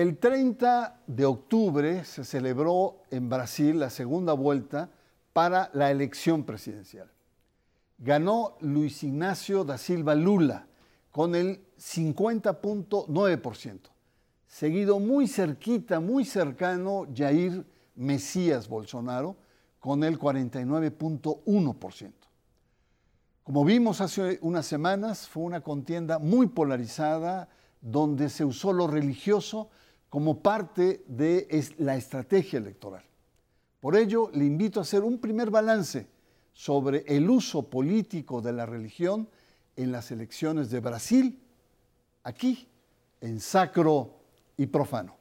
El 30 de octubre se celebró en Brasil la segunda vuelta para la elección presidencial. Ganó Luis Ignacio da Silva Lula con el 50.9%, seguido muy cerquita, muy cercano Jair Mesías Bolsonaro con el 49.1%. Como vimos hace unas semanas, fue una contienda muy polarizada donde se usó lo religioso como parte de la estrategia electoral. Por ello, le invito a hacer un primer balance sobre el uso político de la religión en las elecciones de Brasil, aquí, en sacro y profano.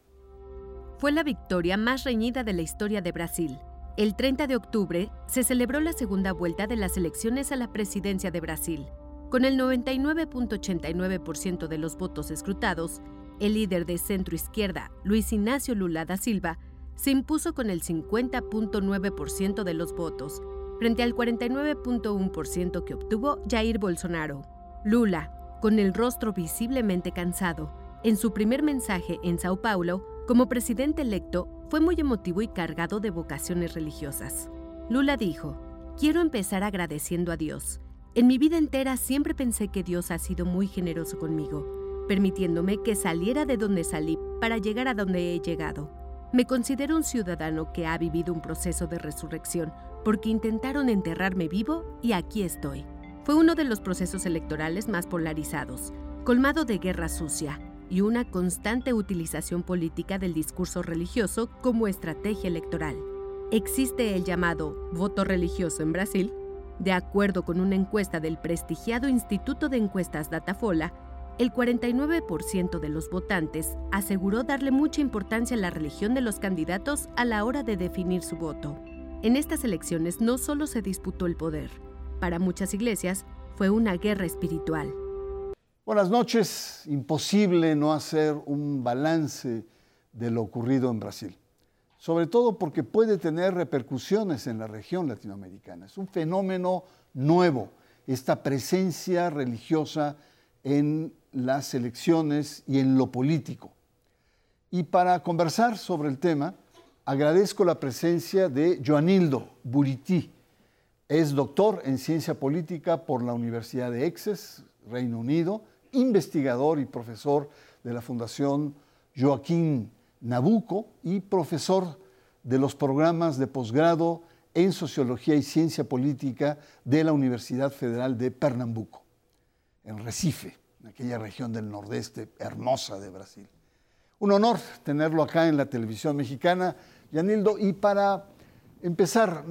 Fue la victoria más reñida de la historia de Brasil. El 30 de octubre se celebró la segunda vuelta de las elecciones a la presidencia de Brasil. Con el 99.89% de los votos escrutados, el líder de centro izquierda, Luis Ignacio Lula da Silva, se impuso con el 50.9% de los votos, frente al 49.1% que obtuvo Jair Bolsonaro. Lula, con el rostro visiblemente cansado, en su primer mensaje en Sao Paulo, como presidente electo, fue muy emotivo y cargado de vocaciones religiosas. Lula dijo, quiero empezar agradeciendo a Dios. En mi vida entera siempre pensé que Dios ha sido muy generoso conmigo permitiéndome que saliera de donde salí para llegar a donde he llegado. Me considero un ciudadano que ha vivido un proceso de resurrección porque intentaron enterrarme vivo y aquí estoy. Fue uno de los procesos electorales más polarizados, colmado de guerra sucia y una constante utilización política del discurso religioso como estrategia electoral. Existe el llamado voto religioso en Brasil. De acuerdo con una encuesta del prestigiado Instituto de Encuestas Datafola, el 49% de los votantes aseguró darle mucha importancia a la religión de los candidatos a la hora de definir su voto. En estas elecciones no solo se disputó el poder, para muchas iglesias fue una guerra espiritual. Buenas noches. Imposible no hacer un balance de lo ocurrido en Brasil, sobre todo porque puede tener repercusiones en la región latinoamericana. Es un fenómeno nuevo, esta presencia religiosa en las elecciones y en lo político. Y para conversar sobre el tema, agradezco la presencia de Joanildo Buriti. Es doctor en ciencia política por la Universidad de Exes, Reino Unido, investigador y profesor de la Fundación Joaquín Nabuco y profesor de los programas de posgrado en Sociología y Ciencia Política de la Universidad Federal de Pernambuco, en Recife en aquella región del nordeste hermosa de Brasil. Un honor tenerlo acá en la televisión mexicana, Yanildo. Y para empezar,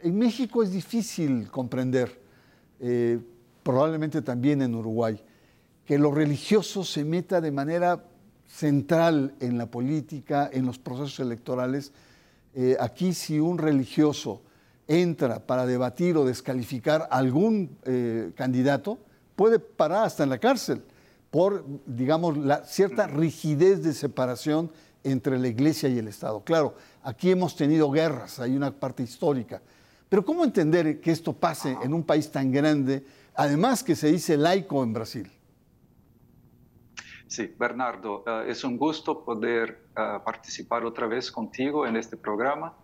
en México es difícil comprender, eh, probablemente también en Uruguay, que lo religioso se meta de manera central en la política, en los procesos electorales. Eh, aquí si un religioso entra para debatir o descalificar algún eh, candidato, puede parar hasta en la cárcel por, digamos, la cierta rigidez de separación entre la iglesia y el Estado. Claro, aquí hemos tenido guerras, hay una parte histórica, pero ¿cómo entender que esto pase en un país tan grande, además que se dice laico en Brasil? Sí, Bernardo, eh, es un gusto poder eh, participar otra vez contigo en este programa.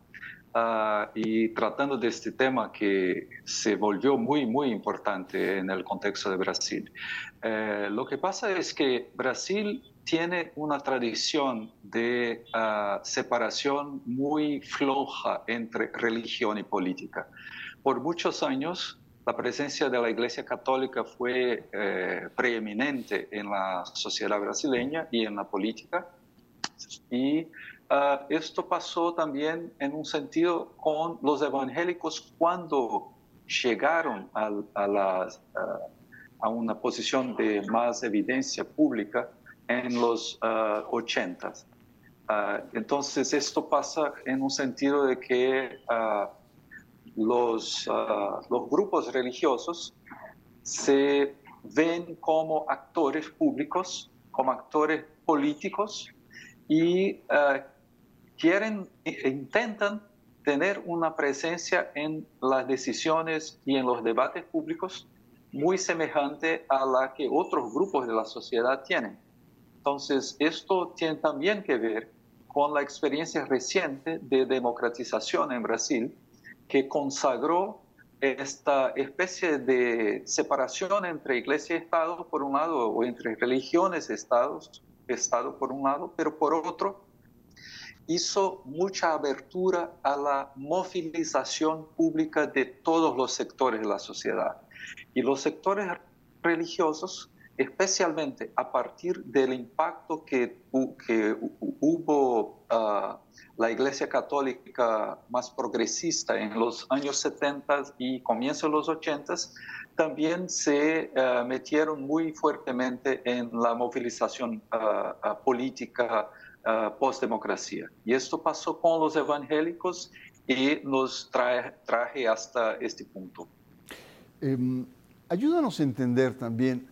Ah, y tratando de este tema que se volvió muy, muy importante en el contexto de Brasil. Eh, lo que pasa es que Brasil tiene una tradición de ah, separación muy floja entre religión y política. Por muchos años, la presencia de la Iglesia Católica fue eh, preeminente en la sociedad brasileña y en la política. Y Ah, esto pasó también en un sentido con los evangélicos cuando llegaron a, a, una posición de más evidencia pública en los uh, 80. entonces esto pasa en un sentido de que los, grupos religiosos se ven como actores públicos, como actores políticos y quieren e intentan tener una presencia en las decisiones y en los debates públicos muy semejante a la que otros grupos de la sociedad tienen. Entonces, esto tiene también que ver con la experiencia reciente de democratización en Brasil, que consagró esta especie de separación entre iglesia y Estado por un lado, o entre religiones y estados, Estado por un lado, pero por otro, hizo mucha abertura a la movilización pública de todos los sectores de la sociedad. Y los sectores religiosos, especialmente a partir del impacto que, hubo uh, la Iglesia Católica más progresista en los años 70 y comienzos de los 80, también se uh, metieron muy fuertemente en la movilización uh, política post-democracia. Y esto pasó con los evangélicos y nos trae, traje hasta este punto. Em, ayúdanos a entender también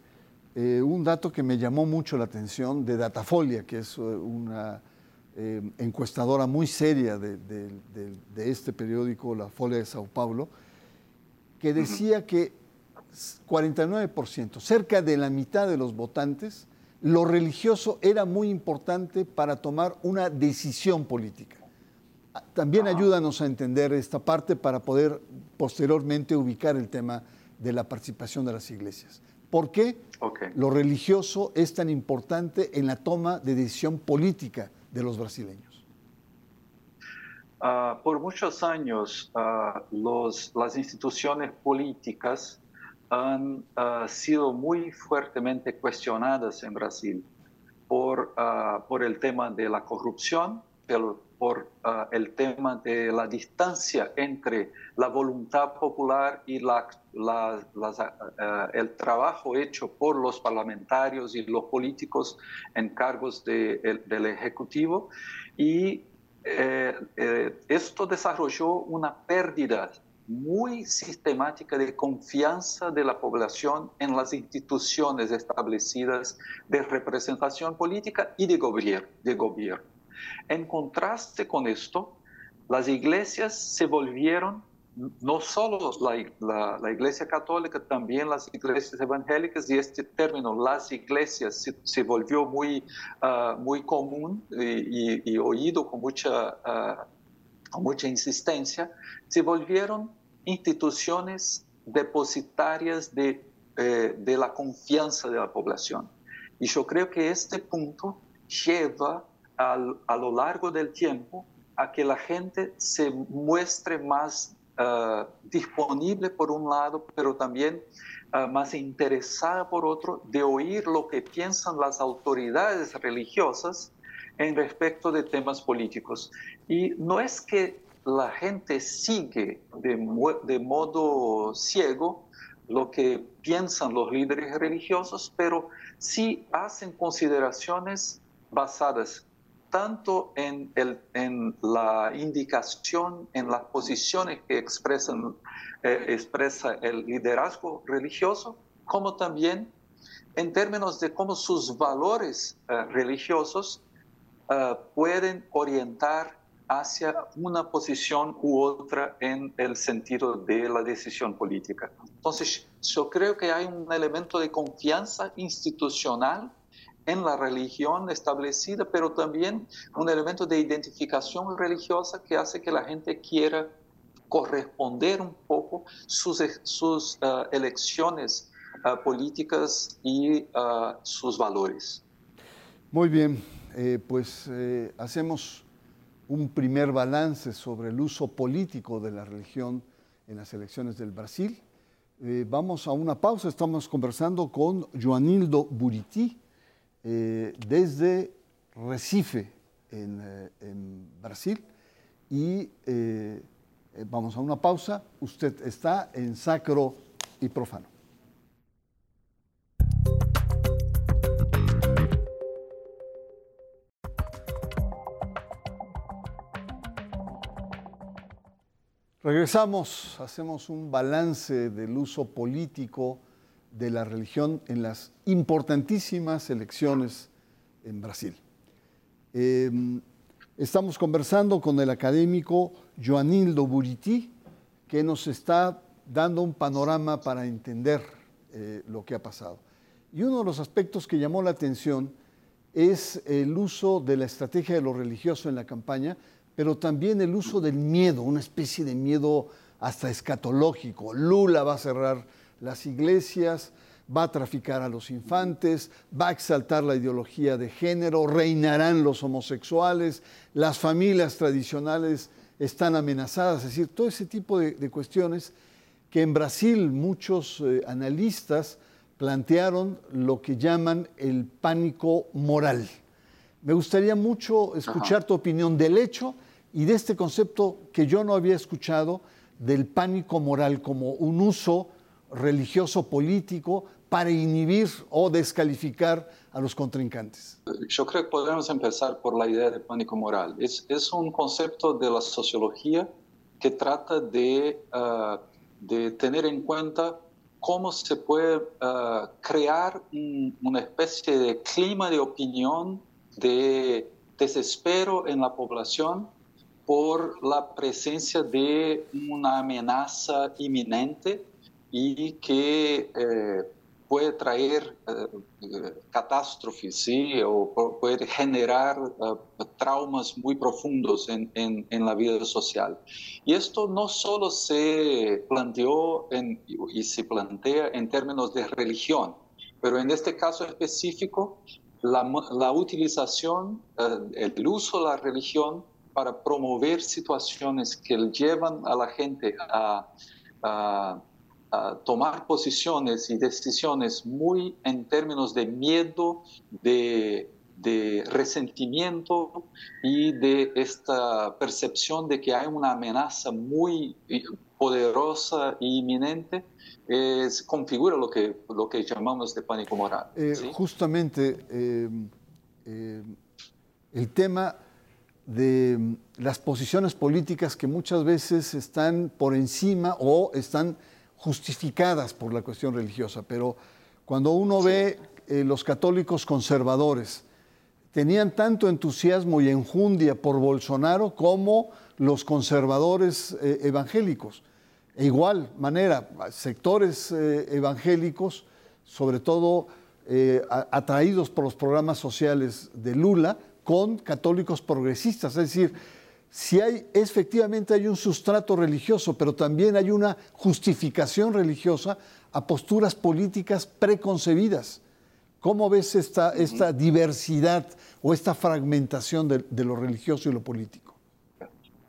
eh, un dato que me llamó mucho la atención de Datafolia, que es eh, una em, encuestadora muy seria de, este periódico, La Folia de Sao Paulo, que decía que 49%, cerca de la mitad de los votantes, lo religioso era muy importante para tomar una decisión política. También ayúdanos a entender esta parte para poder posteriormente ubicar el tema de la participación de las iglesias. ¿Por qué lo religioso es tan importante en la toma de decisión política de los brasileños? Ah, por muchos años, ah, las instituciones políticas han ah, sido muy fuertemente cuestionadas en Brasil por, por el tema de la corrupción, por ah, el tema de la distancia entre la voluntad popular y ah, el trabajo hecho por los parlamentarios y los políticos en cargos del Ejecutivo. Y eh, eh, esto desarrolló una pérdida muy sistemática de confianza de la población en las instituciones establecidas de representación política y de gobierno. En contraste con esto, las iglesias se volvieron, no solo la, iglesia católica, también las iglesias evangélicas, y este término, las iglesias, se, volvió muy, ah, muy común y, oído con mucha, ah, mucha insistencia, se volvieron instituciones depositarias de, eh, de la confianza de la población. Y yo creo que este punto lleva a lo largo del tiempo a que la gente se muestre más eh, disponible por un lado, pero también eh, más interesada por otro de oír lo que piensan las autoridades religiosas en respecto de temas políticos. Y no es que la gente sigue de, modo ciego lo que piensan los líderes religiosos, pero sí hacen consideraciones basadas tanto en, la indicación, en las posiciones que eh, expresa el liderazgo religioso, como también en términos de cómo sus valores eh, religiosos eh, pueden orientar hacia una posición u otra en el sentido de la decisión política. Entonces, yo creo que hay un elemento de confianza institucional en la religión establecida, pero también un elemento de identificación religiosa que hace que la gente quiera corresponder un poco sus, sus uh, elecciones uh, políticas y uh, sus valores. Muy bien, eh, pues eh, hacemos un primer balance sobre el uso político de la religión en las elecciones del Brasil. Eh, vamos a una pausa, estamos conversando con Joanildo Buriti, eh, desde Recife, en, eh, Brasil. Y vamos a una pausa. Usted está en Sacro y Profano. Regresamos, hacemos un balance del uso político de la religión en las importantísimas elecciones en Brasil. Em, estamos conversando con el académico Joanildo Buriti, que nos está dando un panorama para entender eh, lo que ha pasado. Y uno de los aspectos que llamó la atención es el uso de la estrategia de lo religioso en la campaña, pero también el uso del miedo, una especie de miedo hasta escatológico. Lula va a cerrar las iglesias, va a traficar a los infantes, va a exaltar la ideología de género, reinarán los homosexuales, las familias tradicionales están amenazadas, es decir, todo ese tipo de, cuestiones que en Brasil muchos eh, analistas plantearon lo que llaman el pánico moral. Me gustaría mucho escuchar tu opinión del hecho y de este concepto que yo no había escuchado del pánico moral como un uso religioso político para inhibir o descalificar a los contrincantes? Yo creo que podemos empezar por la idea de pánico moral. Es, un concepto de la sociología que trata de, ah, de tener en cuenta cómo se puede ah, crear una especie de clima de opinión, de desespero en la población por la presencia de una amenaza inminente y que eh, puede traer eh, catástrofes, ¿sí? O puede generar eh, traumas muy profundos en, en, la vida social. Y esto no solo se planteó y se plantea en términos de religión, pero en este caso específico, la, la utilización, el uso de la religión para promover situaciones que llevan a la gente a, a tomar posiciones y decisiones muy en términos de miedo, de, resentimiento y de esta percepción de que hay una amenaza muy poderosa e inminente, es, configura lo que, lo que llamamos de pánico moral. Eh, justamente eh, eh, el tema de las posiciones políticas que muchas veces están por encima o están justificadas por la cuestión religiosa, pero cuando uno ve eh, los católicos conservadores, tenían tanto entusiasmo y enjundia por Bolsonaro como los conservadores eh, evangélicos. E igual manera, sectores eh, evangélicos, sobre todo atraídos por los programas sociales de Lula, con católicos progresistas, es decir, si hay, efectivamente hay un sustrato religioso, pero también hay una justificación religiosa a posturas políticas preconcebidas. ¿Cómo ves esta, esta diversidad o esta fragmentación de, de, lo religioso y lo político?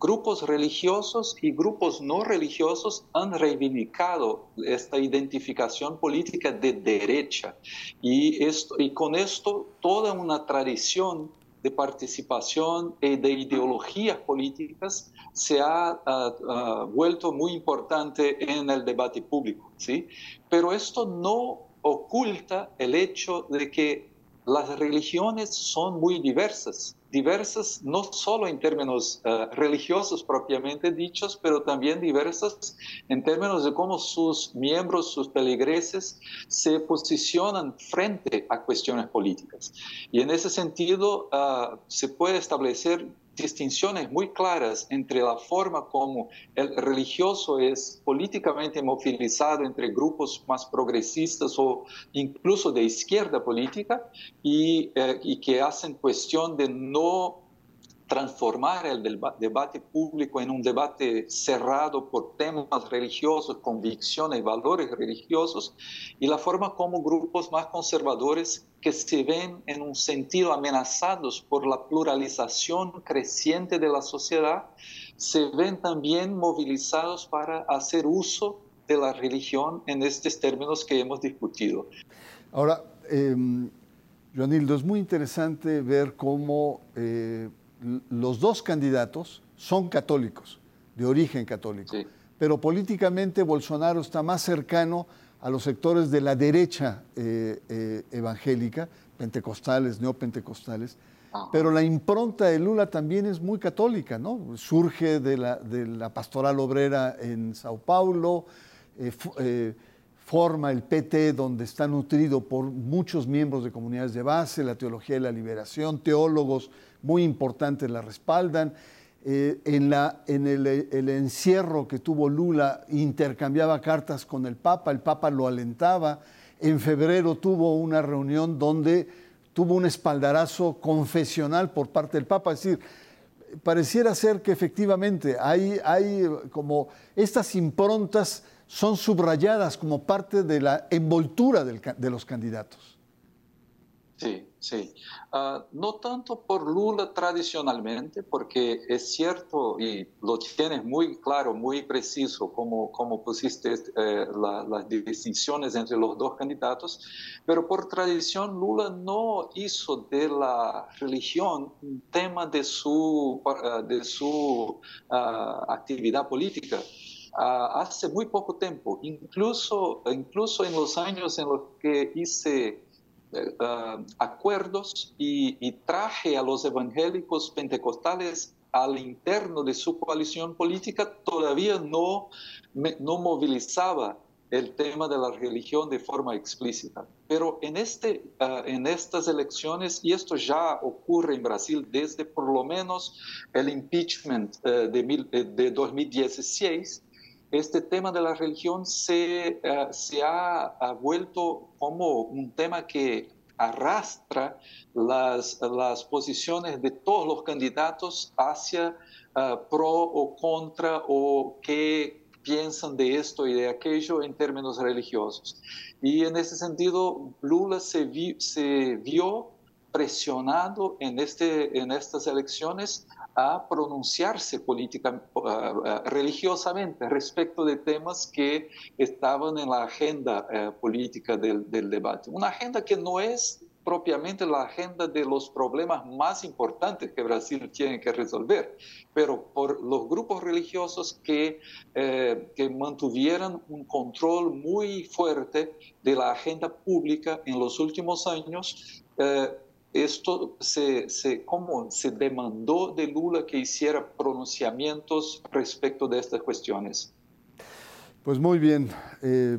Grupos religiosos y grupos no religiosos han reivindicado esta identificación política de derecha y, esto, y con esto toda una tradición de participación y de ideologías políticas se ha ah, ah, vuelto muy importante en el debate público, ¿sí? Pero esto no oculta el hecho de que las religiones son muy diversas diversas no solo en términos eh, religiosos propiamente dichos, pero también diversas en términos de cómo sus miembros, sus peligreses, se posicionan frente a cuestiones políticas. Y en ese sentido ah, se puede establecer distinciones muy claras entre la forma como el religioso es políticamente movilizado entre grupos más progresistas o incluso de izquierda política y, eh, y que hacen cuestión de no transformar el debate público en un debate cerrado por temas religiosos, convicciones, valores religiosos, y la forma como grupos más conservadores que se ven en un sentido amenazados por la pluralización creciente de la sociedad, se ven también movilizados para hacer uso de la religión en estos términos que hemos discutido. Ahora, eh, Joanildo, es muy interesante ver cómo eh, los dos candidatos son católicos, de origen católico, pero políticamente Bolsonaro está más cercano a los sectores de la derecha eh, eh, evangélica, pentecostales, neopentecostales, pero la impronta de Lula también es muy católica, ¿no? Surge de la, pastoral obrera en Sao Paulo, eh, forma el PT, donde está nutrido por muchos miembros de comunidades de base, la teología de la liberación, teólogos muy importantes la respaldan. Eh, en, el, encierro que tuvo Lula, intercambiaba cartas con el Papa, el Papa lo alentaba. En febrero tuvo una reunión donde tuvo un espaldarazo confesional por parte del Papa, es decir, pareciera ser que efectivamente hay, hay como estas improntas son subrayadas como parte de la envoltura de los candidatos. Sí, sí. Uh, no tanto por Lula tradicionalmente, porque es cierto y lo tienes muy claro, muy preciso, como, como pusiste eh, la, las distinciones entre los dos candidatos, pero por tradición Lula no hizo de la religión un tema de su, uh, de su uh, actividad política. hace muy poco tiempo, incluso, incluso en los años en los que hice uh, acuerdos y, traje a los evangélicos pentecostales al interno de su coalición política, todavía no, no movilizaba el tema de la religión de forma explícita. Pero en, este, uh, en estas elecciones, y esto ya ocurre en Brasil desde por lo menos el impeachment mil, de 2016, este tema de la religión se, uh, se ha, ha, vuelto como un tema que arrastra las, las posiciones de todos los candidatos hacia uh, pro o contra o qué piensan de esto y de aquello en términos religiosos. Y en ese sentido, Lula se, vi, se vio presionado en, este, en estas elecciones a pronunciarse política, uh, uh, religiosamente respecto de temas que estaban en la agenda uh, política del, debate. Una agenda que no es propiamente la agenda de los problemas más importantes que Brasil tiene que resolver, pero por los grupos religiosos que, eh, que mantuvieran un control muy fuerte de la agenda pública en los últimos años. Eh, esto se, se, como se demandó de Lula que hiciera pronunciamientos respecto de estas cuestiones. Pues muy bien, eh,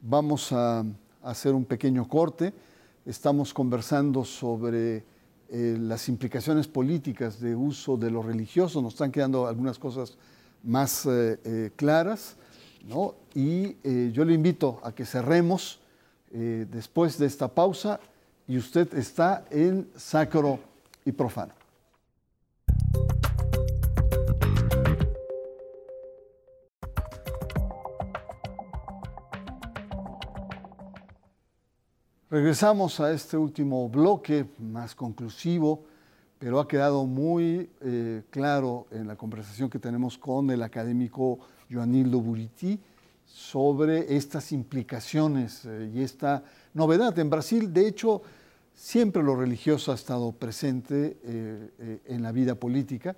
vamos a hacer un pequeño corte. Estamos conversando sobre eh, las implicaciones políticas de uso de lo religioso. Nos están quedando algunas cosas más eh, claras, ¿no? Y yo le invito a que cerremos después de esta pausa y usted está en sacro y profano. Regresamos a este último bloque más conclusivo, pero ha quedado muy eh, claro en la conversación que tenemos con el académico Joanildo Buriti sobre estas implicaciones eh, y esta novedad. En Brasil, de hecho, siempre lo religioso ha estado presente eh, eh, en la vida política,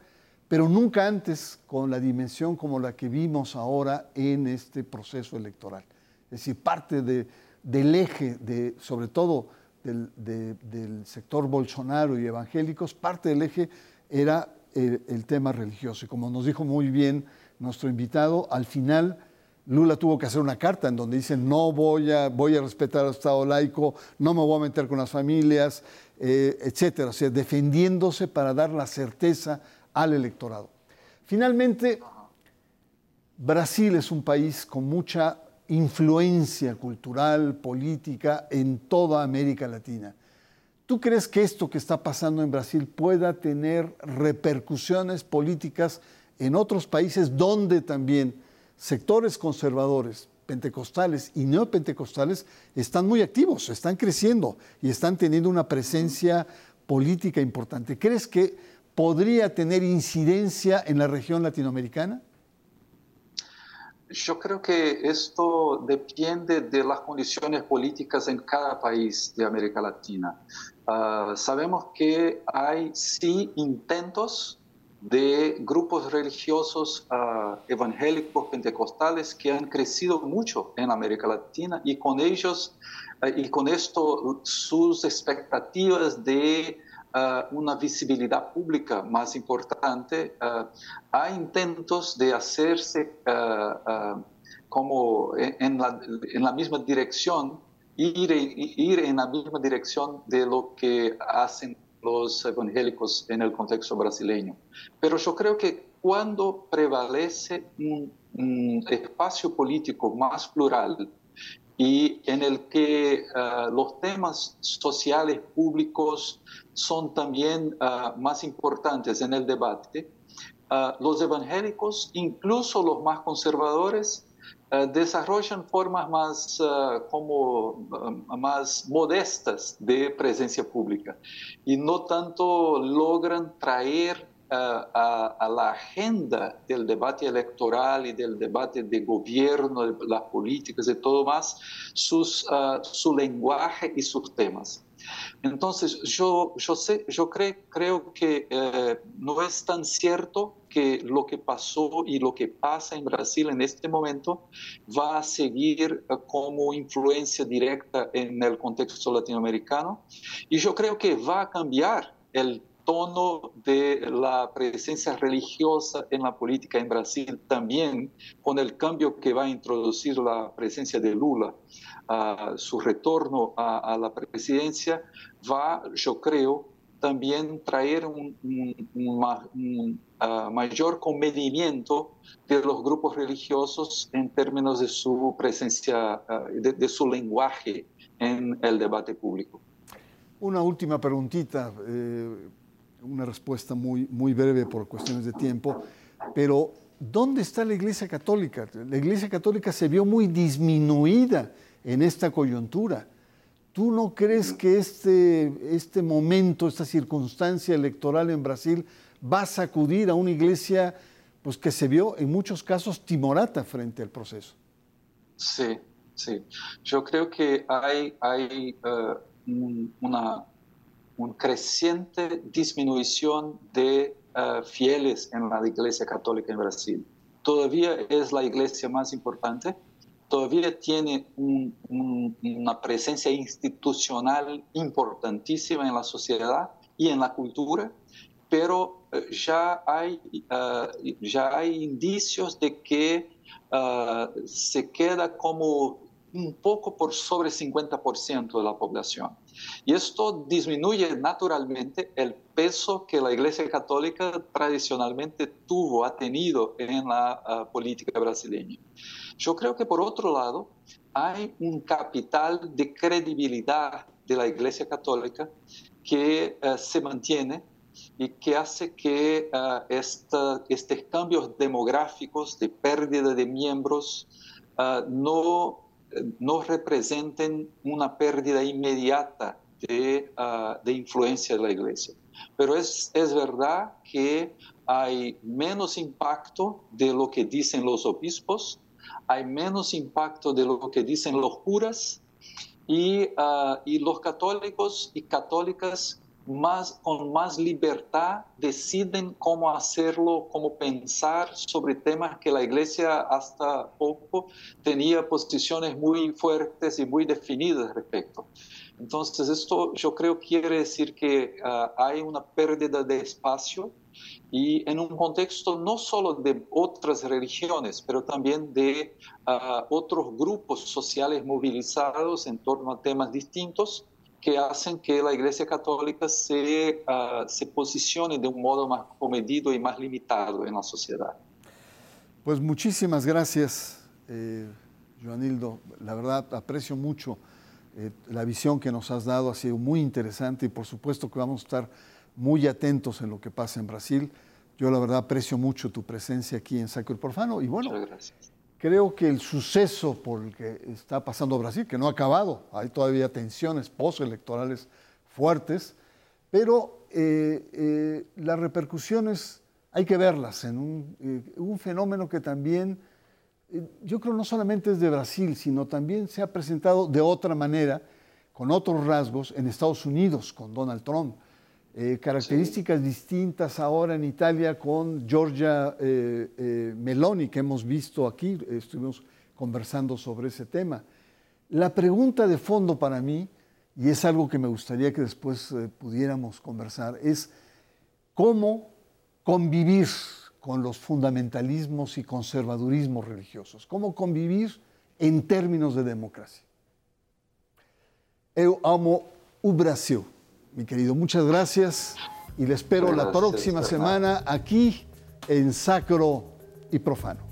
pero nunca antes con la dimensión como la que vimos ahora en este proceso electoral. Es decir, parte de, del eje, de, sobre todo del, de, del, sector Bolsonaro y evangélicos, parte del eje era el, el tema religioso. Y como nos dijo muy bien nuestro invitado, al final Lula tuvo que hacer una carta en donde dice no voy a, voy a respetar al Estado laico, no me voy a meter con las familias, eh, etcétera, o sea, defendiéndose para dar la certeza al electorado. Finalmente, Brasil es un país con mucha influencia cultural, política en toda América Latina. ¿Tú crees que esto que está pasando en Brasil pueda tener repercusiones políticas en otros países donde también sectores conservadores, pentecostales y neopentecostales están muy activos, están creciendo y están teniendo una presencia política importante. ¿Crees que podría tener incidencia en la región latinoamericana? Yo creo que esto depende de las condiciones políticas en cada país de América Latina. Uh, sabemos que hay sí intentos de grupos religiosos uh, evangélicos pentecostales que han crecido mucho en América Latina y con ellos uh, y con esto sus expectativas de uh, una visibilidad pública más importante, hay intentos de hacerse como en la, en la misma dirección, ir, ir en la misma dirección de lo que hacen los evangélicos en el contexto brasileño. Pero yo creo que cuando prevalece un, espacio político más plural y en el que ah, los temas sociales públicos son también ah, más importantes en el debate, ah, los evangélicos, incluso los más conservadores, desarrollan formas más, eh, como, eh, más modestas de presencia pública y no tanto logran traer a, la agenda del debate electoral y del debate de gobierno, de las políticas y todo más, su lenguaje y sus temas. Entonces, yo, yo, sé, yo creo que eh, no es tan cierto que lo que pasó y lo que pasa en Brasil en este momento va a seguir eh, como influencia directa en el contexto latinoamericano. Y yo creo que va a cambiar el tono de la presencia religiosa en la política en Brasil también con el cambio que va a introducir la presencia de Lula su retorno a, la presidencia va, yo creo, también traer un, mayor comedimiento de los grupos religiosos en términos de su presencia, de, su lenguaje en el debate público. Una última preguntita, eh, una respuesta muy, muy breve por cuestiones de tiempo, pero ¿dónde está la Iglesia Católica? La Iglesia Católica se vio muy disminuida en esta coyuntura. ¿Tú no crees que este, este momento, esta circunstancia electoral en Brasil va a sacudir a una iglesia pues, que se vio en muchos casos timorata frente al proceso? Sí, sí. Yo creo que hay, hay uh, una creciente disminución de uh, fieles en la Iglesia Católica en Brasil. Todavía es la iglesia más importante, todavía tiene una presencia institucional importantísima en la sociedad y en la cultura, pero eh, ya hay, eh, ya hay indicios de que eh, se queda como un poco por sobre 50% de la población. Y esto disminuye naturalmente el peso que la Iglesia Católica tradicionalmente tuvo, ha tenido en la política brasileña. Yo creo que por otro lado hay un capital de credibilidad de la Iglesia Católica que eh, se mantiene y que hace que uh, estos cambios demográficos de pérdida de miembros no, no representen una pérdida inmediata de, de, influencia de la Iglesia. Pero es, es verdad que hay menos impacto de lo que dicen los obispos hay menos impacto de lo que dicen los curas y, ah, y los católicos y católicas más, con más libertad deciden cómo hacerlo, cómo pensar sobre temas que la iglesia hasta poco tenía posiciones muy fuertes y muy definidas respecto. Entonces esto yo creo quiere decir que ah, hay una pérdida de espacio y en un contexto no solo de otras religiones, pero también de ah, otros grupos sociales movilizados en torno a temas distintos que hacen que la Iglesia Católica se, uh, se posicione de un modo más comedido y más limitado en la sociedad. Pues muchísimas gracias, eh, Joanildo. La verdad, aprecio mucho eh, la visión que nos has dado, ha sido muy interesante y por supuesto que vamos a estar muy atentos en lo que pasa en Brasil. Yo la verdad aprecio mucho tu presencia aquí en Sacro Profano y bueno, creo que el suceso por el que está pasando Brasil, que no ha acabado, hay todavía tensiones postelectorales fuertes, pero eh, eh, las repercusiones hay que verlas en un, eh, un fenómeno que también, yo creo no solamente es de Brasil, sino también se ha presentado de otra manera, con otros rasgos, en Estados Unidos, con Donald Trump. Eh, características distintas ahora en Italia con Giorgia eh, eh, Meloni, que hemos visto aquí, estuvimos conversando sobre ese tema. La pregunta de fondo para mí, y es algo que me gustaría que después pudiéramos conversar, es cómo convivir con los fundamentalismos y conservadurismos religiosos, cómo convivir en términos de democracia. Eu amo o Brasil, mi querido. Muchas gracias y le espero la próxima semana aquí en Sacro y Profano.